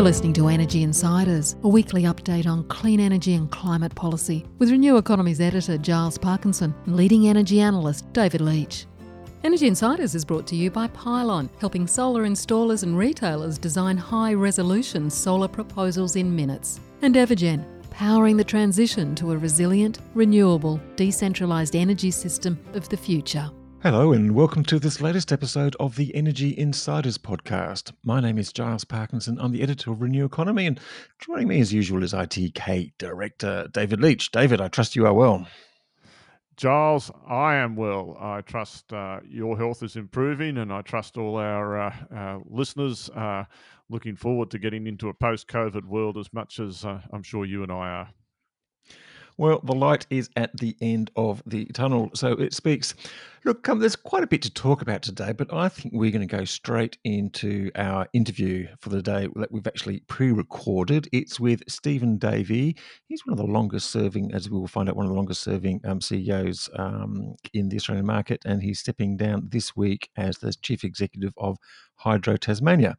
You're listening to Energy Insiders, a weekly update on clean energy and climate policy, with Renew Economy's editor Giles Parkinson and leading energy analyst David Leitch. Energy Insiders is brought to you by Pylon, helping solar installers and retailers design high resolution solar proposals in minutes, and Evergen, powering the transition to a resilient, renewable, decentralised energy system of the future. Hello, and welcome to this latest episode of the Energy Insiders podcast. My name is Giles Parkinson. I'm the editor of Renew Economy, and joining me as usual is ITK Director David Leitch. David, I trust you are well. Giles, I am well. I trust uh, your health is improving, and I trust all our uh, uh, listeners are looking forward to getting into a post COVID world as much as uh, I'm sure you and I are. Well, the light is at the end of the tunnel, so it speaks. Look, um, there's quite a bit to talk about today, but I think we're going to go straight into our interview for the day that we've actually pre recorded. It's with Stephen Davey. He's one of the longest serving, as we will find out, one of the longest serving um, CEOs um, in the Australian market, and he's stepping down this week as the chief executive of Hydro Tasmania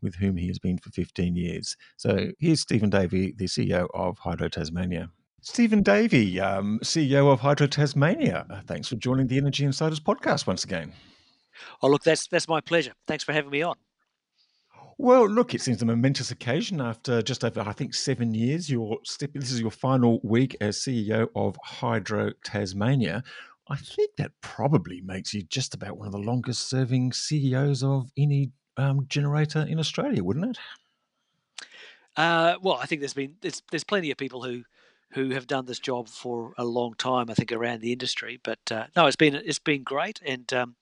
with whom he has been for 15 years. So here's Stephen Davey, the CEO of Hydro Tasmania. Stephen Davey, um, CEO of Hydro Tasmania. Thanks for joining the Energy Insiders podcast once again. Oh, look, that's that's my pleasure. Thanks for having me on. Well, look, it seems a momentous occasion after just over, I think, seven years. Your step, this is your final week as CEO of Hydro Tasmania. I think that probably makes you just about one of the longest serving CEOs of any um, generator in Australia, wouldn't it? Uh, well, I think there's been there's, there's plenty of people who who have done this job for a long time. I think around the industry, but uh, no, it's been it's been great, and um,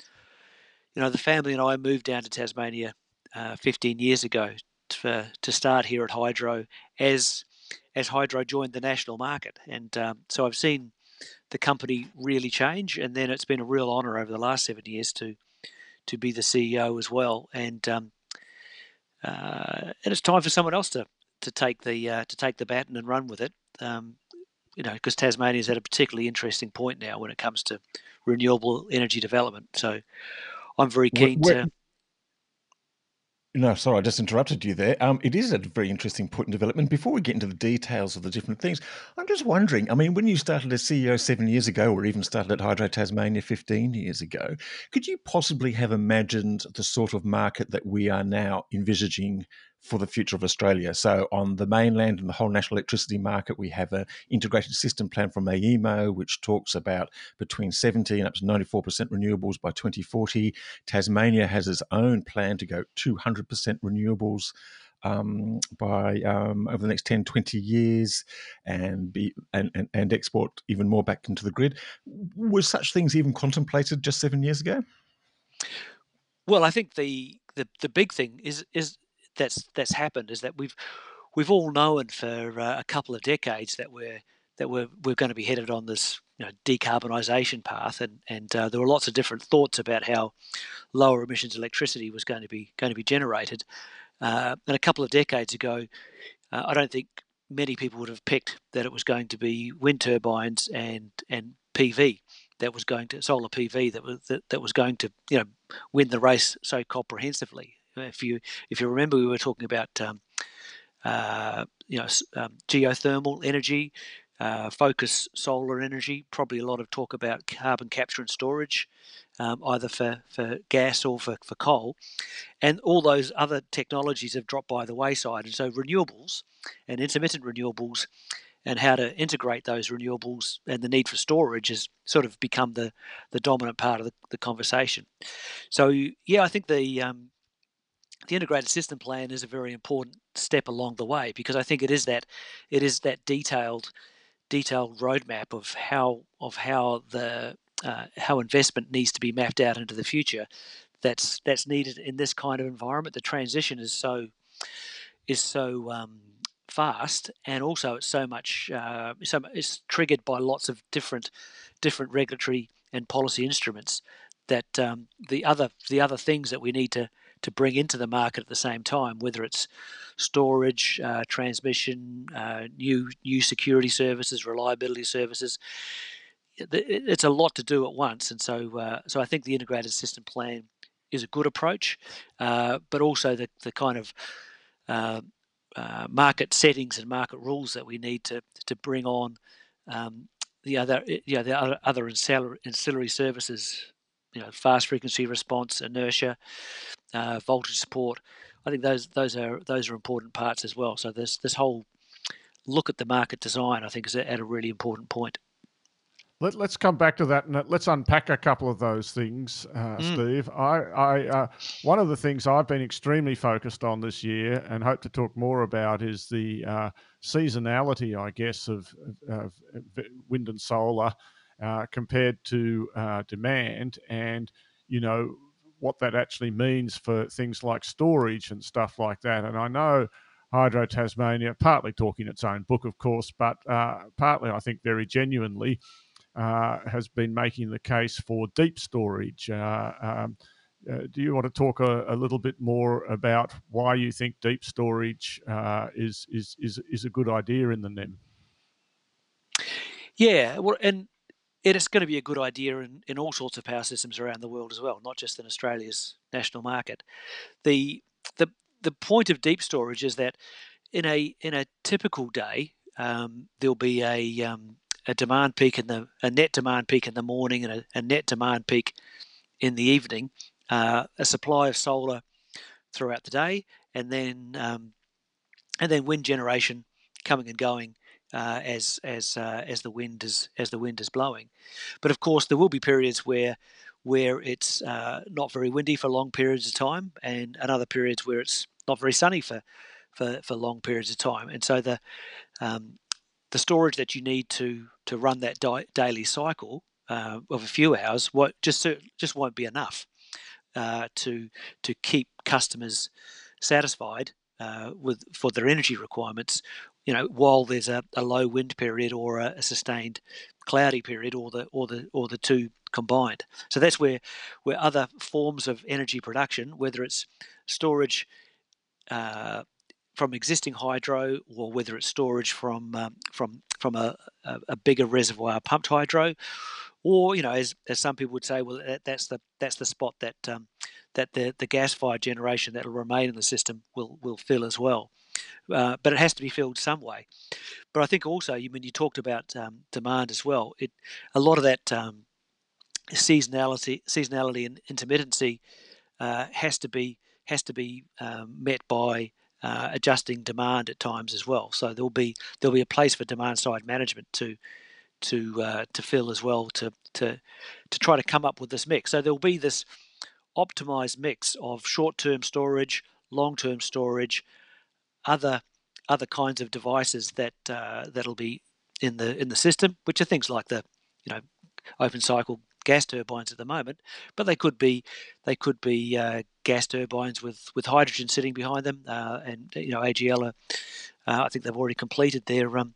you know the family and I moved down to Tasmania uh, 15 years ago to, to start here at Hydro as as Hydro joined the national market, and um, so I've seen the company really change, and then it's been a real honour over the last seven years to to be the CEO as well, and um, uh, and it's time for someone else to to take the uh, to take the baton and run with it. Um, you know, because Tasmania is at a particularly interesting point now when it comes to renewable energy development. So I'm very keen where, to. No, sorry, I just interrupted you there. Um, it is a very interesting point in development. Before we get into the details of the different things, I'm just wondering. I mean, when you started as CEO seven years ago, or even started at Hydro Tasmania 15 years ago, could you possibly have imagined the sort of market that we are now envisaging for the future of Australia. So on the mainland and the whole national electricity market, we have an integrated system plan from AEMO, which talks about between 70 and up to 94% renewables by 2040. Tasmania has its own plan to go 200% renewables um, by um, over the next 10, 20 years and be and, and, and export even more back into the grid. Were such things even contemplated just seven years ago? Well, I think the the, the big thing is is that's that's happened is that we've we've all known for uh, a couple of decades that we're that we're we're going to be headed on this you know, decarbonisation path, and and uh, there were lots of different thoughts about how lower emissions electricity was going to be going to be generated. Uh, and a couple of decades ago, uh, I don't think many people would have picked that it was going to be wind turbines and and PV that was going to solar PV that was that, that was going to you know win the race so comprehensively. If you if you remember, we were talking about um, uh, you know um, geothermal energy, uh, focus solar energy. Probably a lot of talk about carbon capture and storage, um, either for, for gas or for, for coal, and all those other technologies have dropped by the wayside. And so renewables and intermittent renewables and how to integrate those renewables and the need for storage has sort of become the, the dominant part of the, the conversation. So yeah, I think the um, the integrated system plan is a very important step along the way because I think it is that it is that detailed detailed roadmap of how of how the uh, how investment needs to be mapped out into the future that's that's needed in this kind of environment. The transition is so is so um, fast, and also it's so much uh, so it's triggered by lots of different different regulatory and policy instruments that um, the other the other things that we need to to bring into the market at the same time, whether it's storage, uh, transmission, uh, new new security services, reliability services. It's a lot to do at once, and so uh, so I think the integrated system plan is a good approach, uh, but also the the kind of uh, uh, market settings and market rules that we need to to bring on um, the other you know, the other, other ancillary, ancillary services, you know, fast frequency response, inertia, uh, voltage support. I think those those are those are important parts as well. So this this whole look at the market design, I think, is at a really important point. Let, us come back to that and let's unpack a couple of those things, uh, mm. Steve. I, I uh, one of the things I've been extremely focused on this year and hope to talk more about is the uh, seasonality, I guess, of, of, of wind and solar uh, compared to uh, demand, and you know what that actually means for things like storage and stuff like that. And I know Hydro Tasmania, partly talking its own book, of course, but partly I think very genuinely uh, has been making the case for deep storage. Uh, um, uh, do you want to talk a, a, little bit more about why you think deep storage uh, is, is is is a good idea in the NEM? Yeah, well, and it is going to be a good idea in, in all sorts of power systems around the world as well, not just in Australia's national market. The the the point of deep storage is that in a in a typical day, um, there'll be a um, a demand peak in the a net demand peak in the morning and a, a net demand peak in the evening, uh, a supply of solar throughout the day, and then um, and then wind generation coming and going uh, as as uh, as the wind is as the wind is blowing. But of course, there will be periods where where it's uh, not very windy for long periods of time, and, and other periods where it's not very sunny for for, for long periods of time. And so the um, the storage that you need to to run that di- daily cycle uh, of a few hours what just just won't be enough uh, to to keep customers satisfied uh, with for their energy requirements. You know, while there's a, a low wind period or a, a, sustained cloudy period, or the or the or the two combined. So that's where where other forms of energy production, whether it's storage uh, from existing hydro or whether it's storage from um, from from a, a, bigger reservoir pumped hydro, or you know, as, as some people would say, well, that, that's the that's the spot that um, that the, the gas fired generation that will remain in the system will will fill as well. Uh, but it has to be filled some way. But I think also, when you talked about um, demand as well, it a lot of that um, seasonality, seasonality and intermittency uh, has to be has to be um, met by uh, adjusting demand at times as well. So there'll be there'll be a place for demand side management to to uh, to fill as well to to to try to come up with this mix. So there'll be this optimized mix of short term storage, long term storage, other other kinds of devices that uh, that'll be in the in the system, which are things like the you know open cycle gas turbines at the moment, but they could be they could be uh, gas turbines with, with hydrogen sitting behind them. Uh, and you know AGL, are, uh, I think they've already completed their um,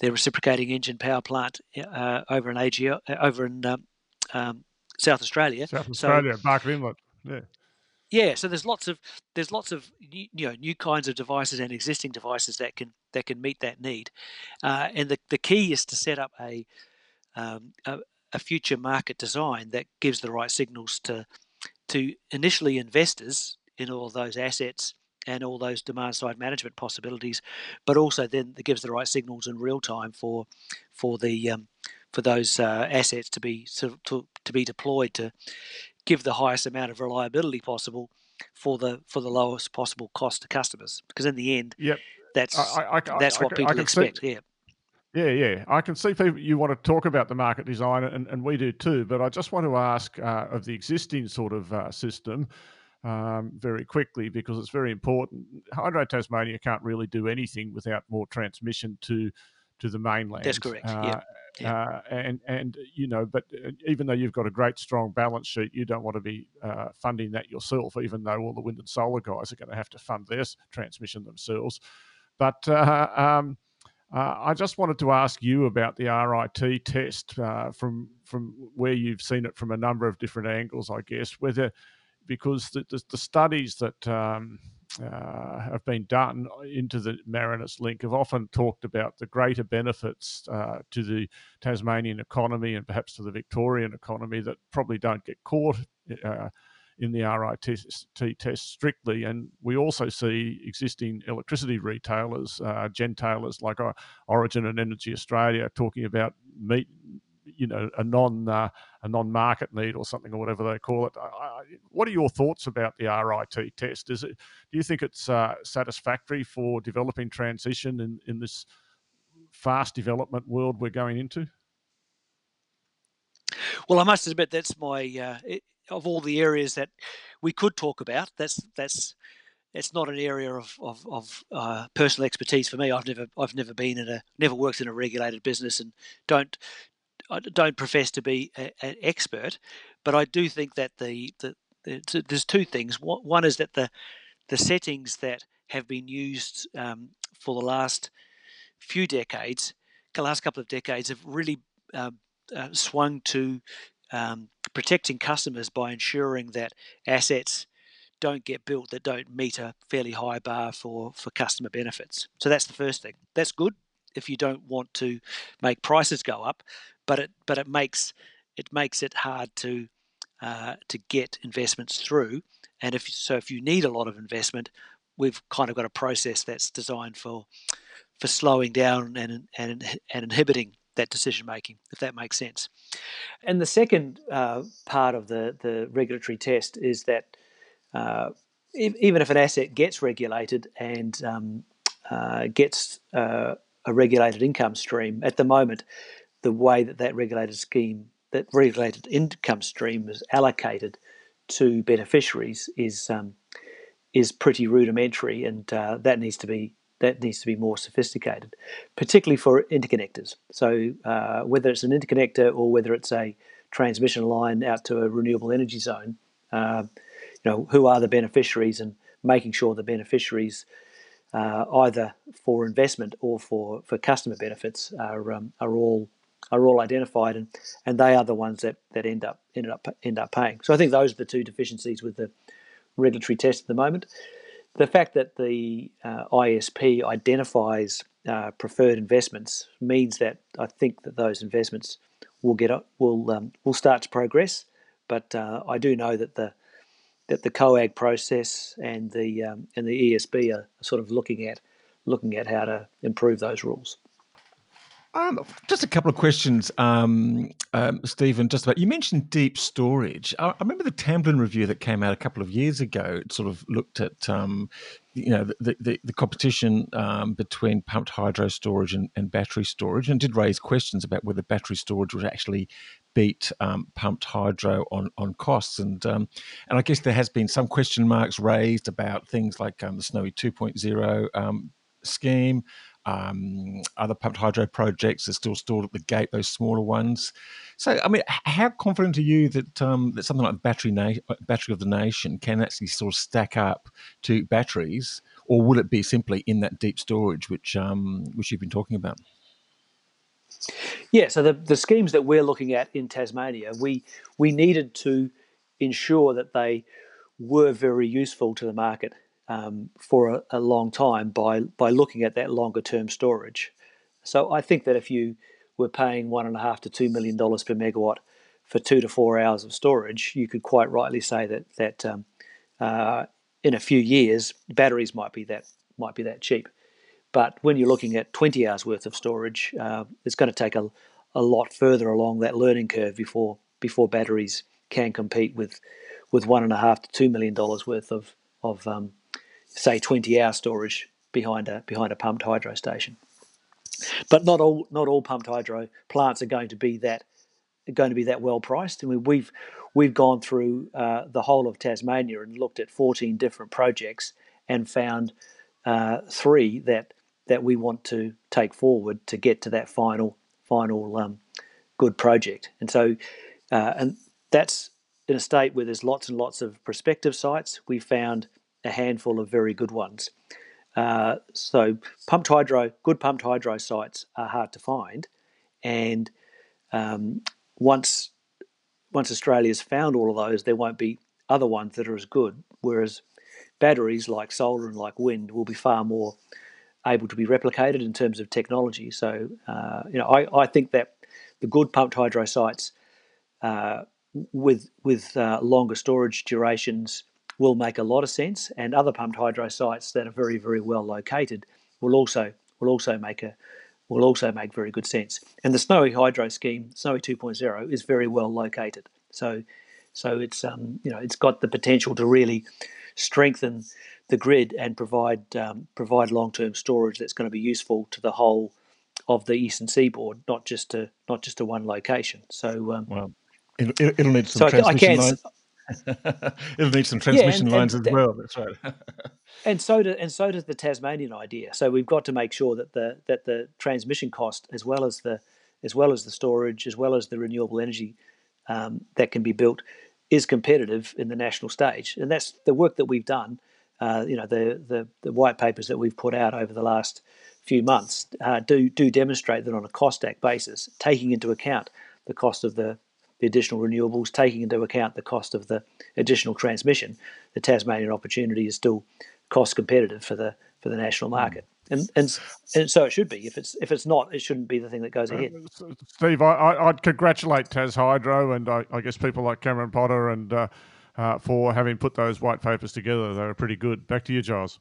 their reciprocating engine power plant uh, over in AGL uh, over in um, um, South Australia. South Australia, so, Barker Inlet. Yeah. Yeah, so there's lots of there's lots of new, you know new kinds of devices and existing devices that can that can meet that need, uh, and the the key is to set up a, um, a, a future market design that gives the right signals to to initially investors in all those assets and all those demand side management possibilities, but also then it gives the right signals in real time for for the um, for those uh, assets to be to, to, to be deployed to give the highest amount of reliability possible for the for the lowest possible cost to customers. Because in the end, yep. that's I, I, that's I, what people expect. See, yeah. Yeah, yeah. I can see people you want to talk about the market design, and, and we do too. But I just want to ask uh, of the existing sort of uh, system um, very quickly because it's very important. Hydro Tasmania can't really do anything without more transmission to to the mainland. That's correct. Uh, yeah. Uh, and and you know, but uh, even though you've got a great strong balance sheet, you don't want to be uh, funding that yourself. Even though all the wind and solar guys are going to have to fund their transmission themselves, but uh, um, uh, I just wanted to ask you about the RIT test uh, from from where you've seen it from a number of different angles, I guess. Whether because the, the, the studies that um, uh, have been done into the Marinus link have often talked about the greater benefits uh, to the Tasmanian economy and perhaps to the Victorian economy that probably don't get caught uh, in the RIT test strictly. And we also see existing electricity retailers, uh, gentailers like uh, Origin and Energy Australia, talking about meet, you know, a non uh, a non market need or something or whatever they call it. I, what are your thoughts about the RIT test? Is it do you think it's uh, satisfactory for developing transition in in this fast development world we're going into? Well, I must admit that's my uh, it, of all the areas that we could talk about. That's that's it's not an area of of, of uh, personal expertise for me. I've never I've never been in a never worked in a regulated business and don't I don't profess to be an expert, but I do think that the, the, the, there's two things. One is that the the settings that have been used um, for the last few decades, the last couple of decades, have really uh, uh, swung to um, protecting customers by ensuring that assets don't get built that don't meet a fairly high bar for, for customer benefits. So that's the first thing. That's good if you don't want to make prices go up, but it but it makes it makes it hard to uh, to get investments through. And if so, if you need a lot of investment, we've kind of got a process that's designed for for slowing down and and and inhibiting that decision making, if that makes sense. And the second uh, part of the the regulatory test is that uh, even if an asset gets regulated and um, uh, gets uh, a regulated income stream, at the moment, the way that that regulated scheme, that regulated income stream is allocated to beneficiaries is um, is pretty rudimentary, and uh, that needs to be that needs to be more sophisticated, particularly for interconnectors. So uh, whether it's an interconnector or whether it's a transmission line out to a renewable energy zone, uh, you know, who are the beneficiaries and making sure the beneficiaries, uh, either for investment or for, for customer benefits, are um, are all are all identified, and, and they are the ones that, that end up end up end up paying. So I think those are the two deficiencies with the regulatory test at the moment the fact that the uh, ISP identifies uh, preferred investments means that I think that those investments will get will um, will start to progress. But uh, I do know that the that the COAG process and the um, and the ESB are sort of looking at looking at how to improve those rules. Um, just a couple of questions, um, um, Stephen. Just about you mentioned deep storage. I, I, remember the Tamblyn review that came out a couple of years ago. It sort of looked at um, you know the the, the competition um, between pumped hydro storage and, and, battery storage, and did raise questions about whether battery storage would actually beat um, pumped hydro on on costs. And and I guess there has been some question marks raised about things like the Snowy 2.0 scheme. Um, other pumped hydro projects are still stored at the gate, those smaller ones. So, I mean, how confident are you that um, that something like battery na- battery of the nation can actually sort of stack up to batteries, or will it be simply in that deep storage which um, which you've been talking about? Yeah, so the, the schemes that we're looking at in Tasmania, we we needed to ensure that they were very useful to the market um, for a, a, long time by by looking at that longer term storage. So I think that if you were paying one and a half to two million dollars per megawatt for two to four hours of storage, you could quite rightly say that that um, uh, in a few years batteries might be that might be that cheap. But when you're looking at 20 hours worth of storage, uh, it's going to take a, a lot further along that learning curve before before batteries can compete with with one and a half to two million dollars worth of of um, say 20 hour storage behind a behind a pumped hydro station. But not all not all pumped hydro plants are going to be that going to be that well priced. I mean, we've we've gone through uh, the whole of Tasmania and looked at 14 different projects and found uh, three that that we want to take forward to get to that final final um, good project. And so, uh, and that's in a state where there's lots and lots of prospective sites. We found a handful of very good ones. Uh, so pumped hydro, good pumped hydro sites are hard to find, and um, once once Australia's found all of those, there won't be other ones that are as good. Whereas batteries like solar and like wind will be far more able to be replicated in terms of technology. So uh, you know, I, I think that the good pumped hydro sites uh, with with uh, longer storage durations will make a lot of sense, and other pumped hydro sites that are very very well located will also will also make a will also make very good sense. And the Snowy Hydro scheme, Snowy 2.0, is very well located. So so it's um, you know it's got the potential to really strengthen the grid and provide um, provide long term storage that's going to be useful to the whole of the eastern seaboard, not just to not just to one location. So um, well, it'll, it'll, need some so transmission lines. it'll need some transmission yeah, and, lines and, as well. That's right. and so do, and so does the Tasmanian idea. So we've got to make sure that the that the transmission cost, as well as the as well as the storage, as well as the renewable energy um, that can be built, is competitive in the national stage. And that's the work that we've done. Uh, you know, the, the, the white papers that we've put out over the last few months uh, do do demonstrate that on a cost stack basis, taking into account the cost of the, the additional renewables, taking into account the cost of the additional transmission, the Tasmanian opportunity is still cost competitive for the for the national hmm. market. And, and and so it should be. If it's if it's not, it shouldn't be the thing that goes uh, ahead. Steve, I, would congratulate Tas Hydro and I, I, guess people like Cameron Potter and uh, uh, for having put those white papers together. They were pretty good. Back to you, Giles.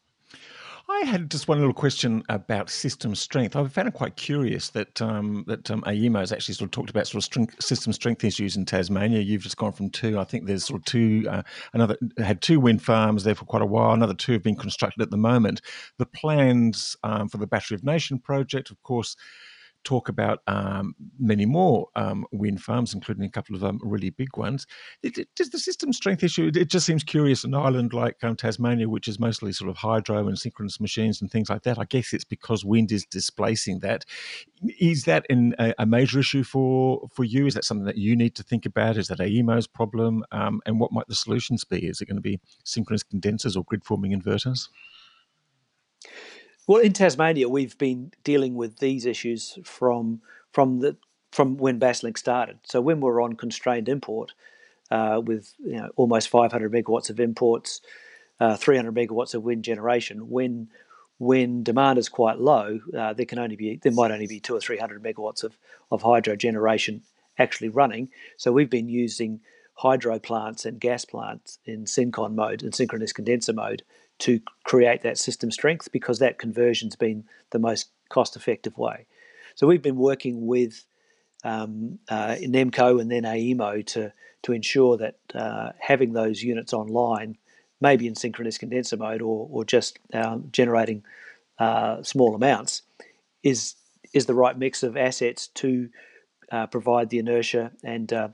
I had just one little question about system strength. I found it quite curious that um, that um, AEMO has actually sort of talked about sort of strength, system strength issues in Tasmania. You've just gone from two. I think there's sort of two. Uh, another had two wind farms there for quite a while. Another two have been constructed at the moment. The plans um, for the Battery of Nation project, of course talk about um, many more um, wind farms, including a couple of um, really big ones. It, it, does the system strength issue? It just seems curious. An island like um, Tasmania, which is mostly sort of hydro and synchronous machines and things like that. I guess it's because wind is displacing that. Is that in a, a major issue for for you? Is that something that you need to think about? Is that AEMO's problem? Um, and what might the solutions be? Is it going to be synchronous condensers or grid forming inverters? Well, in Tasmania, we've been dealing with these issues from from the from when Basslink started. So when we were on constrained import, uh, with you know, almost 500 megawatts of imports, uh, 300 megawatts of wind generation, when when demand is quite low, uh, there can only be there might only be two or 300 megawatts of of hydro generation actually running. So we've been using hydro plants and gas plants in syncon mode and synchronous condenser mode to create that system strength because that conversion's been the most cost effective way. So we've been working with um, uh, NEMMCO and then AEMO to, to ensure that uh, having those units online, maybe in synchronous condenser mode or, or just um, generating uh, small amounts, is, is the right mix of assets to uh, provide the inertia and, uh,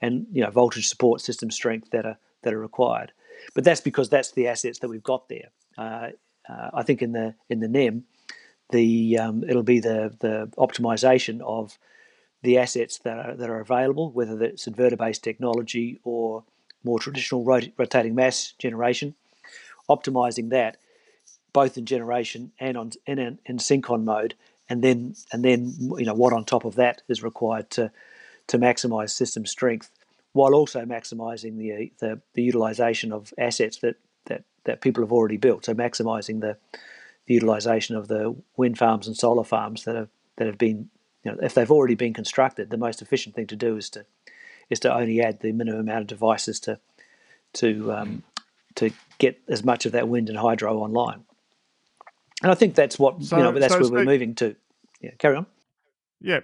and you know, voltage support system strength that are, that are required. But that's because that's the assets that we've got there. Uh, uh, I think in the in the NEM, the um, it'll be the the optimization of the assets that are that are available, whether it's inverter based technology or more traditional rot- rotating mass generation, optimizing that both in generation and on in, in syncon mode, and then and then you know what on top of that is required to to maximize system strength while also maximising the, the, the utilisation of assets that, that that people have already built. So maximising the the utilisation of the wind farms and solar farms that have that have been you know if they've already been constructed, the most efficient thing to do is to is to only add the minimum amount of devices to to um, to get as much of that wind and hydro online. And I think that's what so, you know. That's so where we're moving to. Yeah, carry on. Yeah,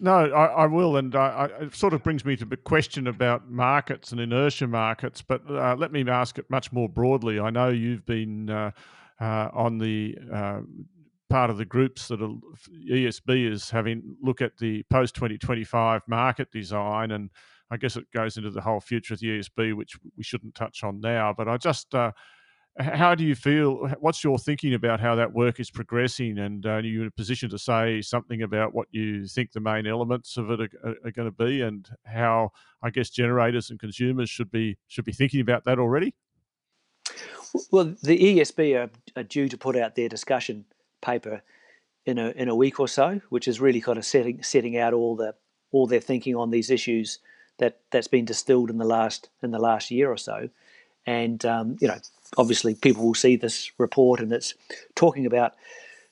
no, I, I will, and I, it sort of brings me to the question about markets and inertia markets. But uh, let me ask it much more broadly. I know you've been uh, uh, on the uh, part of the groups that are, ESB is having look at the post twenty twenty five market design, and I guess it goes into the whole future of the ESB, which we shouldn't touch on now. But I just uh, how do you feel? What's your thinking about how that work is progressing? And uh, are you in a position to say something about what you think the main elements of it are, are, going to be, and how I guess generators and consumers should be should be thinking about that already? Well, the ESB are, are due to put out their discussion paper in a in a week or so, which is really kind of setting setting out all the all their thinking on these issues that that's been distilled in the last in the last year or so, and um, you know obviously people will see this report and it's talking about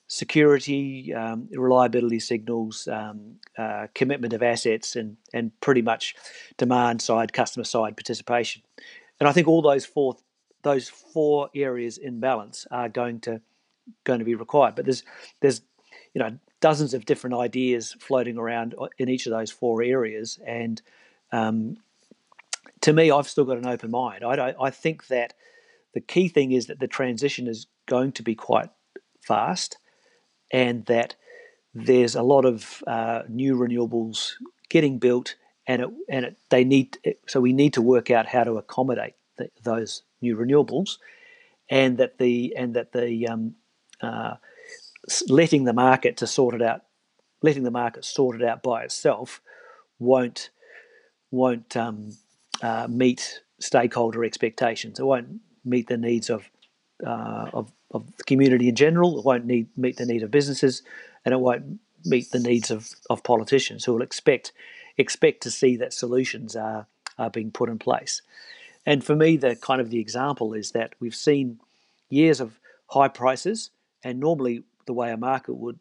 security, um, reliability signals, um, uh, commitment of assets, and and pretty much demand side, customer side participation. And I think all those four those four areas in balance are going to going to be required. But there's there's you know dozens of different ideas floating around in each of those four areas, and um, to me, I've still got an open mind. I I think that the key thing is that the transition is going to be quite fast and that there's a lot of uh, new renewables getting built, and it, and it, they need so we need to work out how to accommodate the, those new renewables, and that the and that the um, uh, letting the market to sort it out, letting the market sort it out by itself, won't won't um, uh, meet stakeholder expectations. It won't meet the needs of uh, of of the community in general. It won't need, meet the need of businesses, and it won't meet the needs of, of politicians who will expect expect to see that solutions are are being put in place. And for me, the kind of the example is that we've seen years of high prices, and normally the way a market would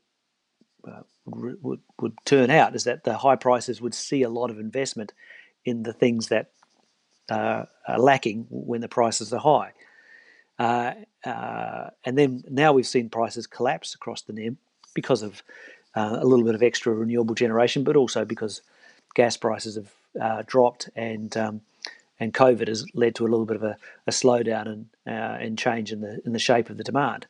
uh, would, would turn out is that the high prices would see a lot of investment in the things that uh, are lacking when the prices are high. Uh, uh, and then now we've seen prices collapse across the NEM because of uh, a little bit of extra renewable generation, but also because gas prices have uh, dropped and um, and COVID has led to a little bit of a, a slowdown and uh, and change in the in the shape of the demand.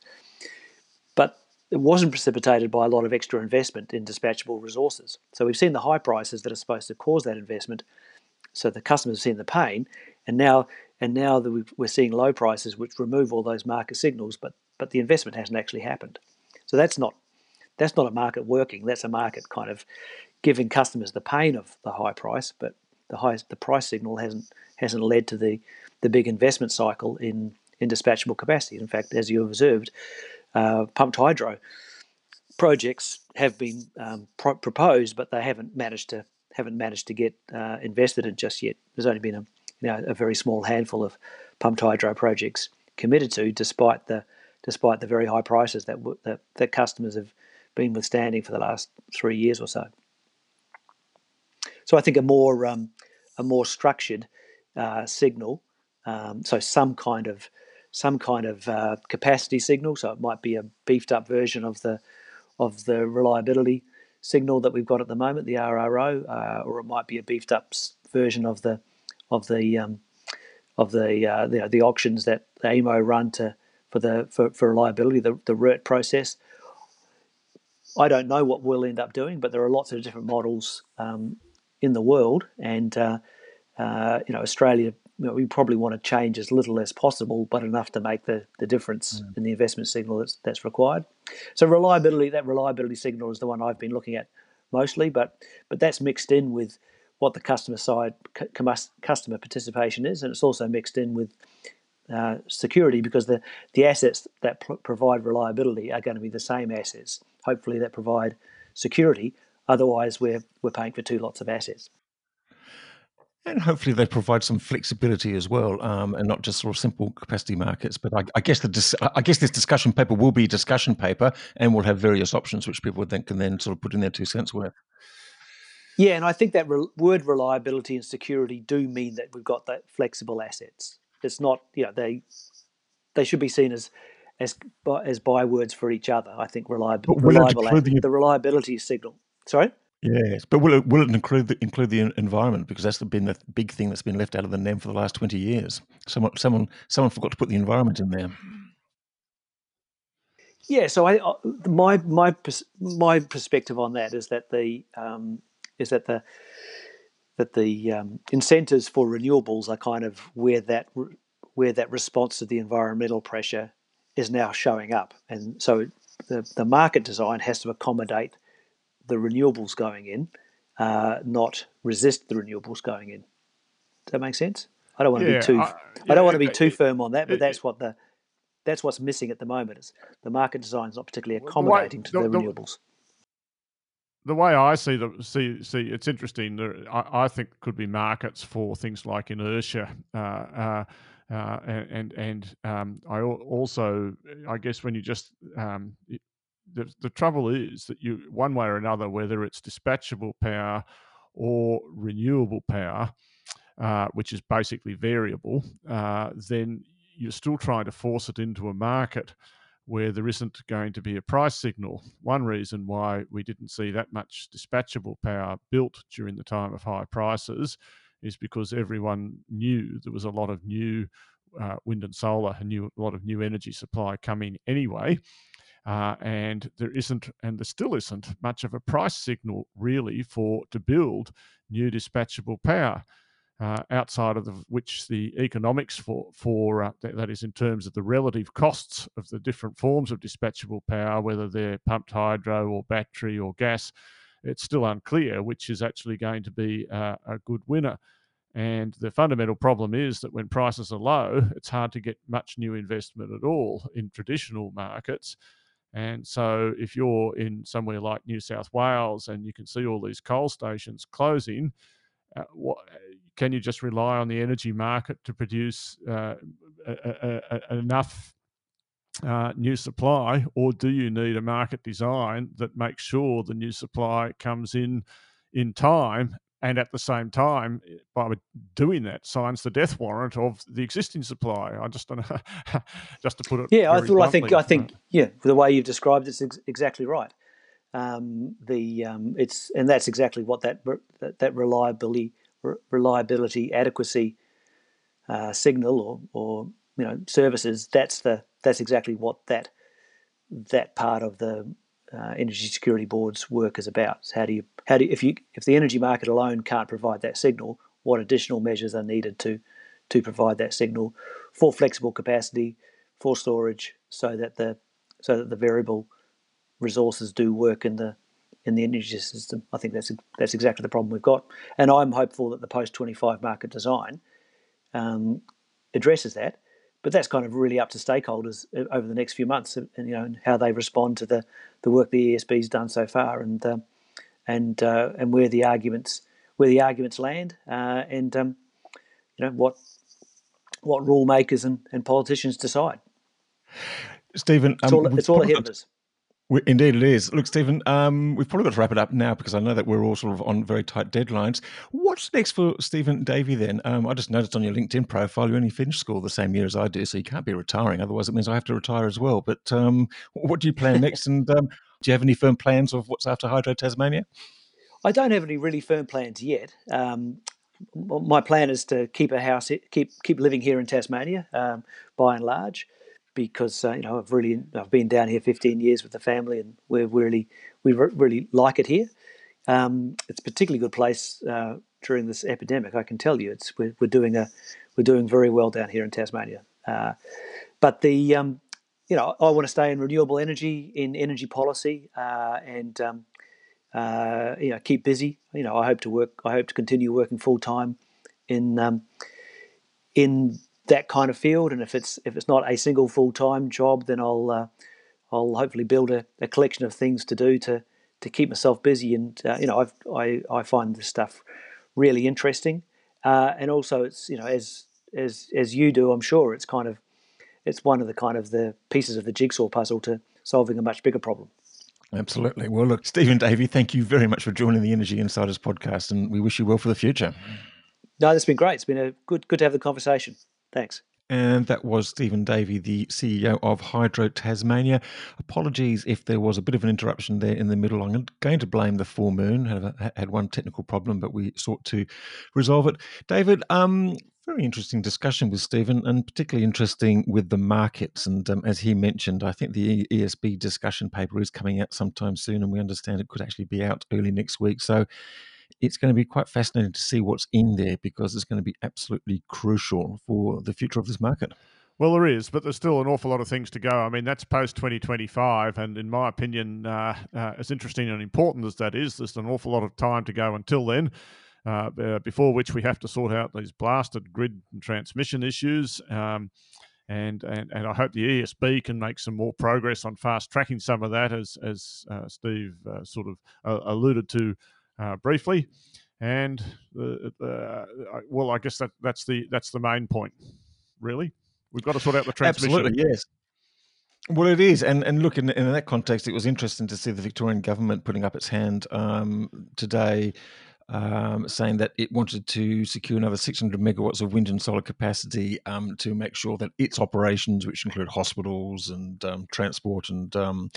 But it wasn't precipitated by a lot of extra investment in dispatchable resources. So we've seen the high prices that are supposed to cause that investment. So the customers have seen the pain, and now and now that we're seeing low prices, which remove all those market signals, but but the investment hasn't actually happened. So that's not that's not a market working. That's a market kind of giving customers the pain of the high price, but the high the price signal hasn't hasn't led to the the big investment cycle in in dispatchable capacity. In fact, as you observed, uh, pumped hydro projects have been um, pro- proposed, but they haven't managed to haven't managed to get uh, invested in just yet. There's only been a you know, a very small handful of pumped hydro projects committed to, despite the despite the very high prices that that, that customers have been withstanding for the last three years or so. So I think a more um, a more structured uh, signal, um, so some kind of some kind of uh, capacity signal. So it might be a beefed up version of the of the reliability signal that we've got at the moment, the RRO, uh, or it might be a beefed up version of the of the um, of the, uh, the the auctions that the AEMO run to for the for, for reliability, the the RERT process. I don't know what we'll end up doing, but there are lots of different models um, in the world, and uh, uh, you know Australia. You know, we probably want to change as little as possible, but enough to make the, the difference mm. in the investment signal that's, that's required. So reliability, that reliability signal is the one I've been looking at mostly, but but that's mixed in with what the customer side customer participation is, and it's also mixed in with uh, security because the the assets that pr- provide reliability are going to be the same assets, hopefully that provide security. Otherwise, we're we're paying for two lots of assets. And hopefully they provide some flexibility as well, um, and not just sort of simple capacity markets. But I, I guess the dis- I guess this discussion paper will be a discussion paper, and we'll have various options which people would then can then sort of put in their two cents worth. Yeah, and I think that re- word reliability and security do mean that we've got that flexible assets. It's not, you know, they they should be seen as as as bywords for each other. I think reliable, reliable the, the reliability signal. Sorry. Yes, but will it will it include the include the environment because that's been the big thing that's been left out of the NEM for the last twenty years. Someone someone someone forgot to put the environment in there. Yeah, so I uh, my my my perspective on that is that the um, is that the that the um, incentives for renewables are kind of where that where that response to the environmental pressure is now showing up, and so the the market design has to accommodate the renewables going in, uh, not resist the renewables going in. Does that make sense? I don't want to yeah, be too I, yeah, I don't want to be too firm on that, but that's what the that's what's missing at the moment. Is the market design is not particularly accommodating to the, the renewables the way I see the see see it's interesting. There, I, I, think could be markets for things like inertia, uh, uh, uh, and and um, I also I guess when you just um, the, the trouble is that you, one way or another, whether it's dispatchable power or renewable power, uh, which is basically variable, uh, then you're still trying to force it into a market where there isn't going to be a price signal. One reason why we didn't see that much dispatchable power built during the time of high prices is because everyone knew there was a lot of new uh, wind and solar, a, new, a lot of new energy supply coming anyway. Uh, and there isn't, and there still isn't, much of a price signal really for to build new dispatchable power. Uh, outside of the, which the economics for for uh, that, is in terms of the relative costs of the different forms of dispatchable power, whether they're pumped hydro or battery or gas, it's still unclear which is actually going to be uh, a good winner. And the fundamental problem is that when prices are low, it's hard to get much new investment at all in traditional markets. And so, if you're in somewhere like New South Wales and you can see all these coal stations closing, uh, what, can you just rely on the energy market to produce uh, a, a, a, enough uh, new supply, or do you need a market design that makes sure the new supply comes in in time and at the same time, by doing that, signs the death warrant of the existing supply. I just don't know, just to put it. Yeah, I, thought, I think I think yeah, the way you've described it's ex- exactly right. Um, the um, it's and that's exactly what that that, that reliability reliability adequacy uh, signal or or you know services. That's the that's exactly what that that part of the uh, energy security board's work is about. how do you how do you, if you if the energy market alone can't provide that signal, what additional measures are needed to to provide that signal for flexible capacity, for storage, so that the so that the variable resources do work in the in the energy system. I think that's that's exactly the problem we've got, and I'm hopeful that the post 25 market design um, addresses that but that's kind of really up to stakeholders uh, over the next few months, and you know, and how they respond to the, the work the ESB's done so far, and um, and uh, and where the arguments where the arguments land, uh, and um, you know what what rule makers and, and politicians decide. Stephen, it's all, um, it's all ahead of us. Indeed, it is. Look, Stephen, um, we've probably got to wrap it up now because I know that we're all sort of on very tight deadlines. What's next for Stephen Davey then? Um, I just noticed on your LinkedIn profile you only finished school the same year as I do, so you can't be retiring. Otherwise, it means I have to retire as well. But um, what do you plan next? and um, do you have any firm plans of what's after Hydro Tasmania? I don't have any really firm plans yet. Um, my plan is to keep a house, keep keep living here in Tasmania, um, by and large because uh, you know I've really I've been down here 15 years with the family, and we're really we really like it here. Um, it's a particularly good place uh, during this epidemic. I can tell you, it's we're, we're, doing a we're doing very well down here in Tasmania. Uh, but the um, you know I want to stay in renewable energy, in energy policy, uh, and um, uh, you know keep busy. You know I hope to work. I hope to continue working full time in um, in that kind of field. And if it's if it's not a single full time job, then I'll uh, I'll hopefully build a, a, collection of things to do to to keep myself busy. And uh, you know, I've, i I find this stuff really interesting. Uh, and also, it's you know, as as as you do, I'm sure it's kind of it's one of the kind of the pieces of the jigsaw puzzle to solving a much bigger problem. Absolutely. Well, look, Stephen Davey, thank you very much for joining the Energy Insiders podcast, and we wish you well for the future. No, that's been great. It's been a good good to have the conversation. Thanks. And that was Stephen Davey, the CEO of Hydro Tasmania. Apologies if there was a bit of an interruption there in the middle. I'm going to blame the full moon. Had, had one technical problem, but we sought to resolve it. David, um, very interesting discussion with Stephen, and particularly interesting with the markets. And um, as he mentioned, I think the ESB discussion paper is coming out sometime soon, and we understand it could actually be out early next week. So it's going to be quite fascinating to see what's in there because it's going to be absolutely crucial for the future of this market. Well, there is, but there's still an awful lot of things to go. I mean, that's post 2025, and in my opinion, uh, uh, as interesting and important as that is, there's an awful lot of time to go until then. Uh, uh before which we have to sort out these blasted grid and transmission issues. Um, and, and and I hope the ESB can make some more progress on fast tracking some of that, as as uh, Steve uh, sort of alluded to uh, briefly. And uh, well, I guess that that's the that's the main point, really. We've got to sort out the transmission. Absolutely, yes. Well, it is, and and look in, in that context, it was interesting to see the Victorian government putting up its hand um, today, um, saying that it wanted to secure another 600 megawatts of wind and solar capacity um, to make sure that its operations, which include hospitals and um, transport and um,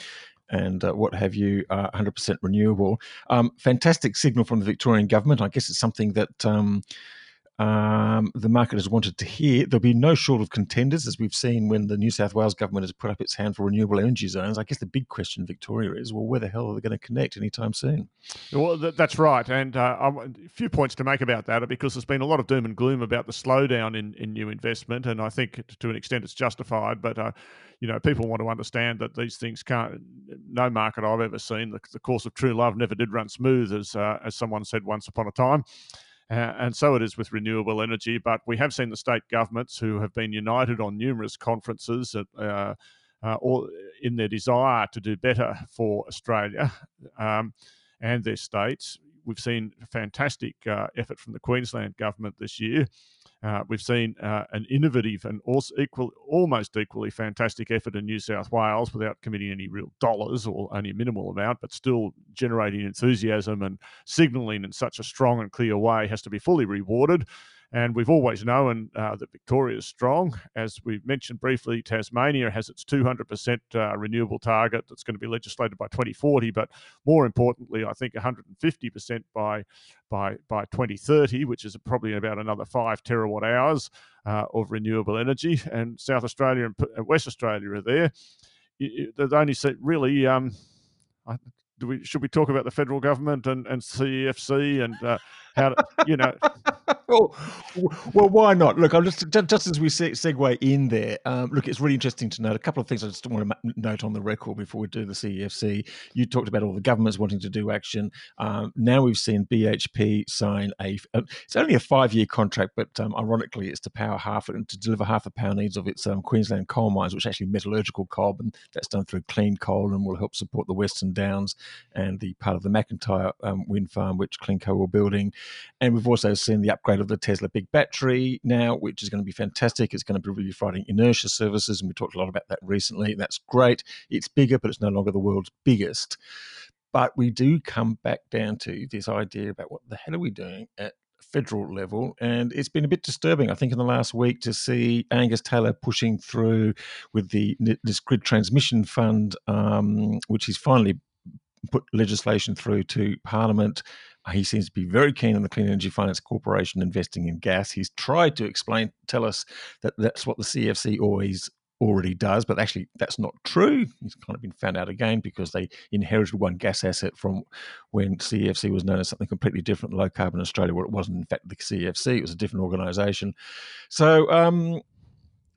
and uh, what have you, are 100% renewable. Um, fantastic signal from the Victorian government. I guess it's something that um, the market has wanted to hear. There'll be no short of contenders, as we've seen when the New South Wales government has put up its hand for renewable energy zones. I guess the big question, Victoria, is well, where the hell are they going to connect anytime soon? Well, that's right. And uh, a few points to make about that because there's been a lot of doom and gloom about the slowdown in, in new investment. And I think to an extent it's justified. But, uh, you know, people want to understand that these things can't, no market I've ever seen, the, the course of true love never did run smooth, as, uh, as someone said once upon a time. Uh, and so it is with renewable energy. But we have seen the state governments who have been united on numerous conferences uh, uh, or in their desire to do better for Australia um, and their states. We've seen fantastic uh, effort from the Queensland government this year uh, we've seen uh, an innovative and also equal, almost equally fantastic effort in New South Wales without committing any real dollars or only a minimal amount, but still generating enthusiasm and signalling in such a strong and clear way has to be fully rewarded. And we've always known uh, that Victoria is strong. As we've mentioned briefly, Tasmania has its 200% uh, renewable target that's going to be legislated by 2040. But more importantly, I think 150% by, by, by 2030, which is probably about another five terawatt hours uh, of renewable energy. And South Australia and West Australia are there. There's only really um, do we should we talk about the federal government and, and CEFC and uh, how to, you know well, well, why not? Look, I'm just just as we segue in there. Um, look, it's really interesting to note a couple of things. I just want to note on the record before we do the CEFC. You talked about all the governments wanting to do action. Um, now we've seen BHP sign a. Uh, it's only a five year contract, but um, ironically, it's to power half and to deliver half the power needs of its um, Queensland coal mines, which actually metallurgical coal, and that's done through CleanCo and will help support the Western Downs and the part of the MacIntyre um, wind farm, which CleanCo will building. And we've also seen the upgrade of the Tesla big battery now, which is going to be fantastic. It's going to be really providing inertia services, and we talked a lot about that recently. That's great. It's bigger, but it's no longer the world's biggest. But we do come back down to this idea about what the hell are we doing at federal level. And it's been a bit disturbing, I think, in the last week to see Angus Taylor pushing through with the this grid transmission fund, um, which he's finally put legislation through to Parliament. He seems to be very keen on the Clean Energy Finance Corporation investing in gas. He's tried to explain, tell us that that's what the CFC always already does, but actually that's not true. He's kind of been found out again because they inherited one gas asset from when CFC was known as something completely different, Low Carbon Australia, where it wasn't in fact the CFC; it was a different organisation. So um,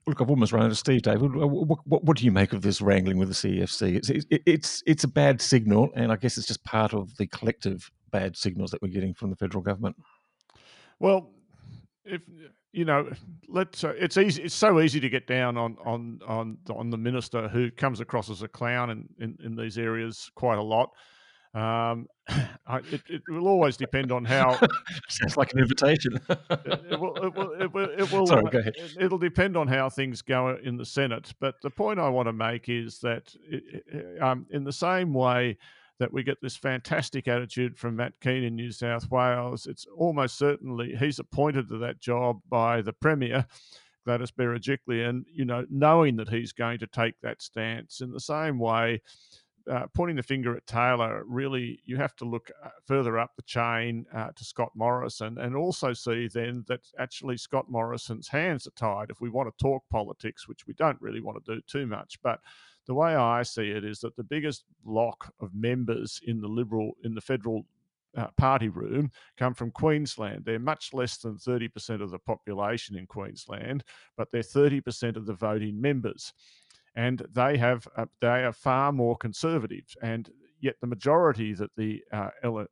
Look, I've almost run out of Steve, David. What, what, what, do you make of this wrangling with the CFC? It's, it, it's, it's a bad signal, and I guess it's just part of the collective bad signals that we're getting from the federal government. Well, if you know, let's. Uh, it's easy. It's so easy to get down on on on on the minister who comes across as a clown in, in, in these areas quite a lot. Um, I, it, it, will always depend on how. Sounds like an invitation. it, will. It will. It will, it will Sorry, go ahead. It, will depend on how things go in the Senate. But the point I want to make is that, um, in the same way that we get this fantastic attitude from Matt Kean in New South Wales, it's almost certainly he's appointed to that job by the Premier. Gladys Berejiklian, you know, knowing that he's going to take that stance in the same way uh, pointing the finger at Taylor, really, you have to look uh, further up the chain uh, to Scott Morrison and also see then that actually Scott Morrison's hands are tied if we want to talk politics, which we don't really want to do too much. But the way I see it is that the biggest block of members in the Liberal, in the federal uh, party room come from Queensland. They're much less than 30% of the population in Queensland, but they're 30% of the voting members and they have uh, they are far more conservative, and yet the majority that the uh,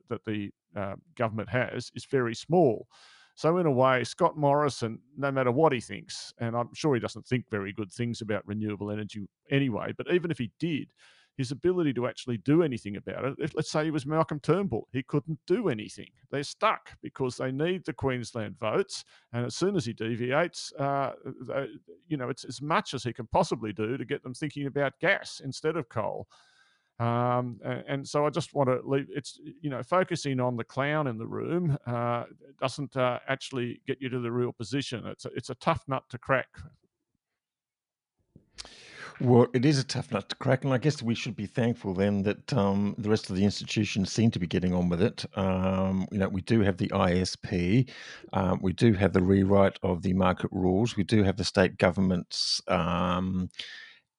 that the uh, government has is very small. So in a way, Scott Morrison, no matter what he thinks, and I'm sure he doesn't think very good things about renewable energy anyway, but even if he did, his ability to actually do anything about it. If, let's say he was Malcolm Turnbull, he couldn't do anything. They're stuck because they need the Queensland votes, and as soon as he deviates, uh, they, you know, it's as much as he can possibly do to get them thinking about gas instead of coal. Um, and, so I just want to leave it's, you know, focusing on the clown in the room uh, doesn't uh, actually get you to the real position. It's a, it's a tough nut to crack. Well, it is a tough nut to crack, and I guess we should be thankful then that um, the rest of the institutions seem to be getting on with it. Um, you know, we do have the ISP, um, we do have the rewrite of the market rules, we do have the state governments um,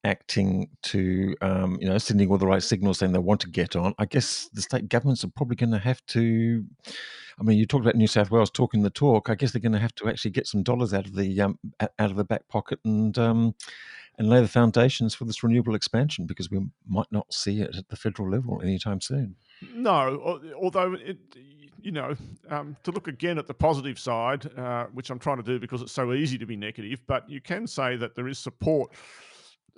acting to, um, you know, sending all the right signals saying they want to get on. I guess the state governments are probably going to have to. I mean, you talked about New South Wales talking the talk. I guess they're going to have to actually get some dollars out of the um, out of the back pocket and um, and lay the foundations for this renewable expansion because we might not see it at the federal level anytime soon. No, although it, you know, um, to look again at the positive side, uh, which I'm trying to do because it's so easy to be negative, but you can say that there is support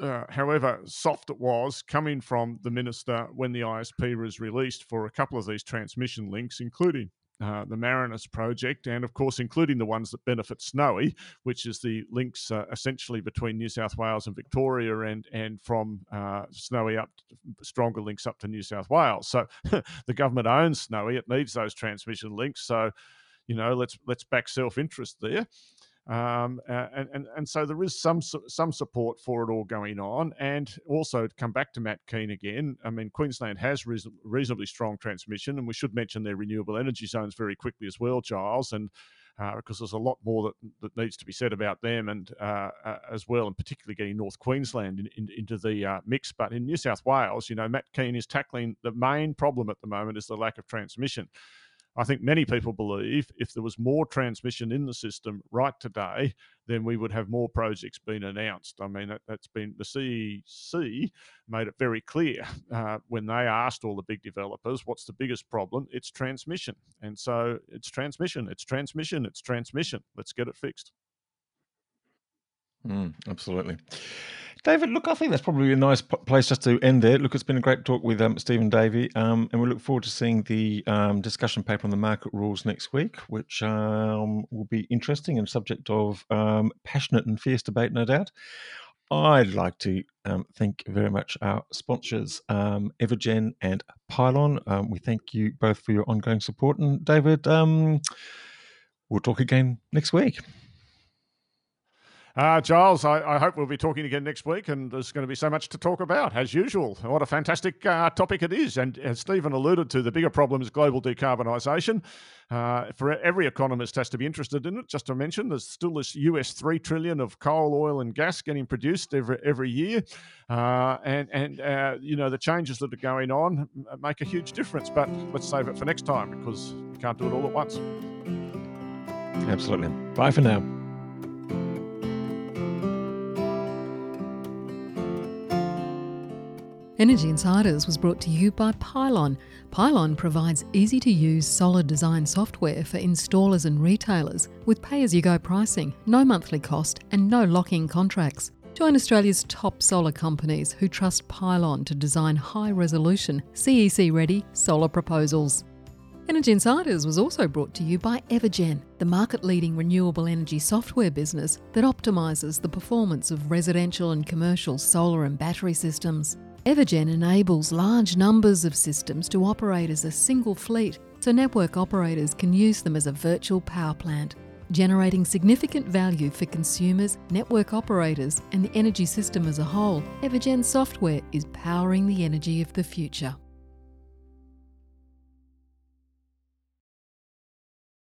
uh, however soft it was, coming from the minister when the ISP was released for a couple of these transmission links, including uh, the Marinus project, and of course, including the ones that benefit Snowy, which is the links uh, essentially between New South Wales and Victoria, and and from uh, Snowy up, to, stronger links up to New South Wales. So the government owns Snowy; it needs those transmission links. So you know, let's let's back self interest there. Um, and, and and so there is some some support for it all going on, and also to come back to Matt Kean again. I mean, Queensland has reason, reasonably strong transmission, and we should mention their renewable energy zones very quickly as well, Giles, and uh, because there's a lot more that, that needs to be said about them, and uh, as well, and particularly getting North Queensland in, in, into the uh, mix. But in New South Wales, you know, Matt Kean is tackling the main problem at the moment is the lack of transmission. I think many people believe if there was more transmission in the system right today, then we would have more projects being announced. I mean, that, has been the CEC made it very clear uh, when they asked all the big developers, what's the biggest problem? It's transmission. And so it's transmission, it's transmission, it's transmission. Let's get it fixed. Mm, absolutely. David, look, I think that's probably a nice place just to end there. Look, it's been a great talk with um, Stephen Davey, um, and we look forward to seeing the um, discussion paper on the market rules next week, which um, will be interesting and subject of um, passionate and fierce debate, no doubt. I'd like to um, thank very much our sponsors, Evergen and Pylon. we thank you both for your ongoing support. And David, we'll talk again next week. Uh, Giles, I, I, hope we'll be talking again next week, and there's going to be so much to talk about, as usual. What a fantastic uh, topic it is. And as Stephen alluded to, the bigger problem is global decarbonisation. Uh, for every economist has to be interested in it. Just to mention, there's still this US three trillion of coal, oil, and gas getting produced every every year, uh, and and uh, you know the changes that are going on make a huge difference. But let's save it for next time because we can't do it all at once. Absolutely. Bye for now. Energy Insiders was brought to you by Pylon. Pylon provides easy to use solar design software for installers and retailers with pay as you go pricing, no monthly cost, and no lock in contracts. Join Australia's top solar companies who trust Pylon to design high resolution, CEC ready solar proposals. Energy Insiders was also brought to you by Evergen, the market leading renewable energy software business that optimises the performance of residential and commercial solar and battery systems. Evergen enables large numbers of systems to operate as a single fleet so network operators can use them as a virtual power plant, generating significant value for consumers, network operators, and the energy system as a whole. Evergen software is powering the energy of the future.